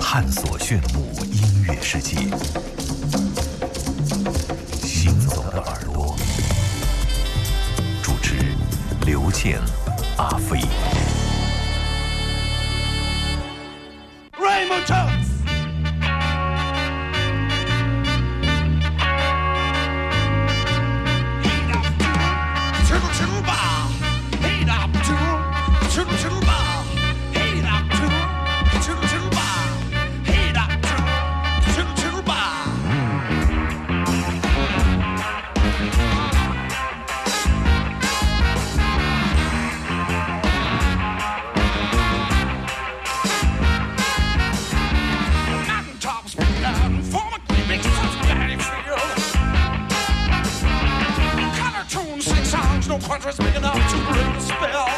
探索炫目音乐世界。行走的耳朵，主持刘健、no country's big enough to break the spell.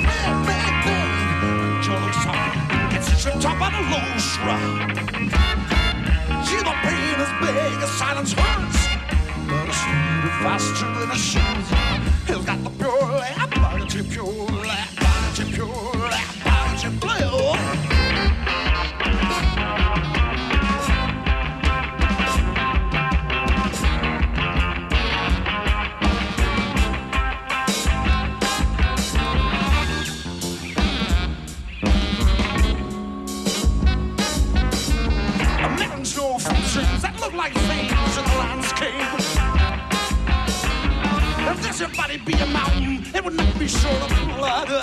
Big, big, big, Joe song gets tripped up on a low shrub. See the pain is big, the silence hurts. But it's sweeter, faster than a shoes. He's got the pure body pure body pure body blue. şöyle fırladı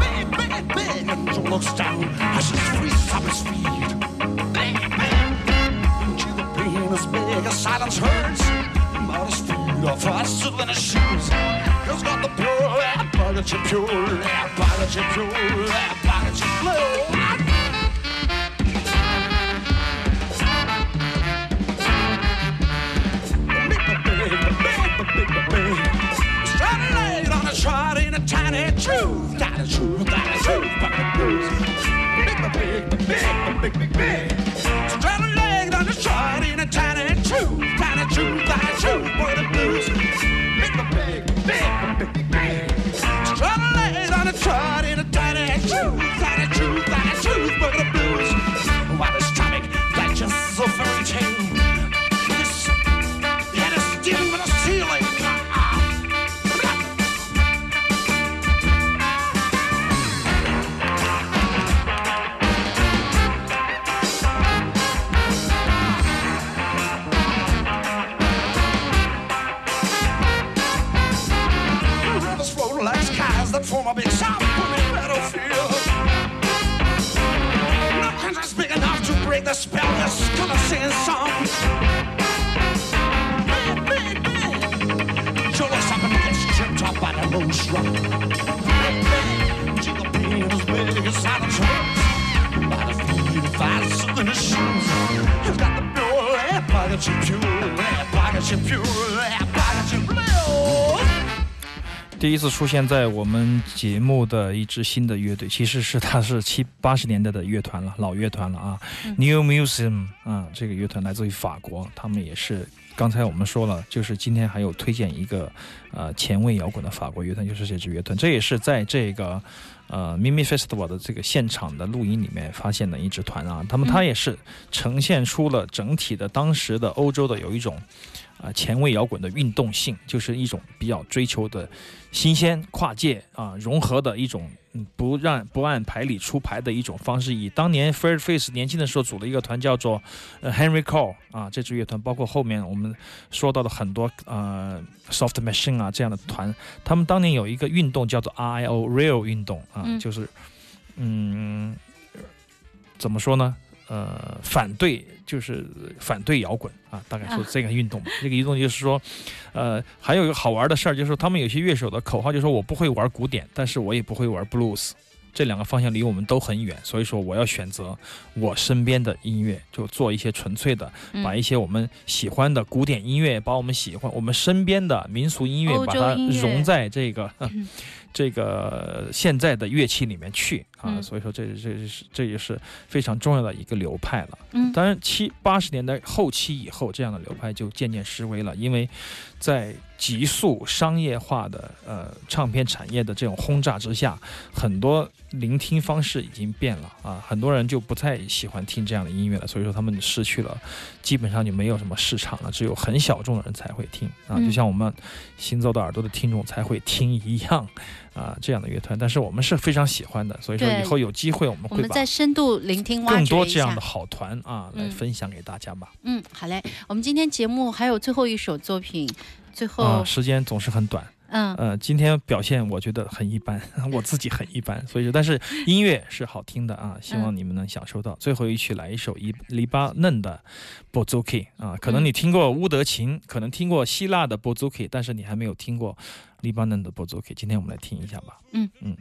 Bang, bang, bang She looks down as he freezes up his feet Bang, bang into the pain as big, as silence hurts But his feet are faster than his shoes He's got the pure, body to pure, body to pure, body to blue trod in a tiny truth. Tiny truth, tiny truth, the blues. Big, big, big, big, big, big, big. Straight a leg down the trod in a tiny truth. Tiny truth, tiny truth, boy, the blues. Big, big, big, big, big, big, big. Straight a leg down the trod in a tiny truth. break the spell, the gonna sing songs. Baby, looks up and gets tripped up by the rose rock. Jingle beans big as silence hurts. By the feet of fires in his shoes. He's got the pure lead pockets of pure lead pockets of pure 第一次出现在我们节目的一支新的乐队，其实是它是七八十年代的乐团了，老乐团了啊。New Museum 啊，这个乐团来自于法国，他们也是刚才我们说了，就是今天还有推荐一个呃前卫摇滚的法国乐团，就是这支乐团，这也是在这个呃 Mimi Festival 的这个现场的录音里面发现的一支团啊。他们他也是呈现出了整体的当时的欧洲的有一种。啊、前卫摇滚的运动性，就是一种比较追求的新鲜、跨界啊、融合的一种，嗯，不让不按牌理出牌的一种方式。以当年 Fair Face 年轻的时候组了一个团叫做呃 Henry Cole 啊，这支乐团，包括后面我们说到的很多呃 Soft Machine 啊这样的团，他们当年有一个运动叫做 RIO Real 运动啊，嗯就是嗯，怎么说呢？呃反对，就是反对摇滚啊，大概说啊。这个运动，这个运动就是说，呃，还有一个好玩的事儿，就是说他们有些乐手的口号就是说我不会玩古典，但是我也不会玩 blues 这两个方向离我们都很远，所以说我要选择我身边的音乐，就做一些纯粹的，嗯。把一些我们喜欢的古典音乐，把我们喜欢我们身边的民俗音乐，欧把它融在这个、嗯。这个现在的乐器里面去啊。嗯所以说这这是这也是非常重要的一个流派了。嗯当然，七八十年代后期以后，这样的流派就渐渐式微了，因为在急速商业化的呃唱片产业的这种轰炸之下，很多聆听方式已经变了啊，很多人就不太喜欢听这样的音乐了，所以说他们失去了，基本上就没有什么市场了，只有很小众的人才会听啊，嗯就像我们行走的耳朵的听众才会听一样啊这样的乐团，但是我们是非常喜欢的，所以说以后有机会我们会把们再深度聆听挖更多这样的。好团啊来嗯分享给大家吧。嗯，好嘞。我们今天节目还有最后一首作品，最后、啊，时间总是很短。嗯呃，今天表现我觉得很一般，我自己很一般，所以说，但是音乐是好听的啊，希望嗯你们能享受到。最后一曲来一首黎黎巴嫩的 Bouzouki 啊，可能嗯你听过乌德琴，可能听过希腊的 Bouzouki，但是你还没有听过黎巴嫩的 Bouzouki。今天我们来听一下吧。嗯嗯。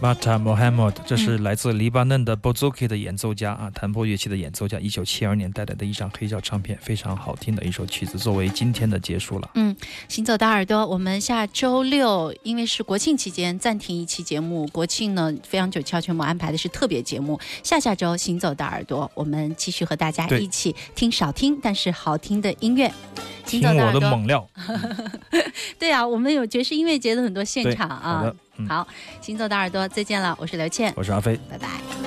Mata Mohammed，这是来自黎巴嫩的 Bouzouki 的演奏家啊，弹拨乐器的演奏家。一九七二年带来的一张黑胶唱片，非常好听的一首曲子，作为今天的结束了。嗯行走的耳朵，我们下周六因为是国庆期间暂停一期节目，国庆呢非常九窍全部安排的是特别节目。下下周行走的耳朵，我们继续和大家一起听少听但是好听的音乐。行听我走耳朵，的猛料，对啊，我们有爵士音乐节的很多现，场啊好，行走的耳朵，再见了，我是刘倩，我是阿飞。拜拜。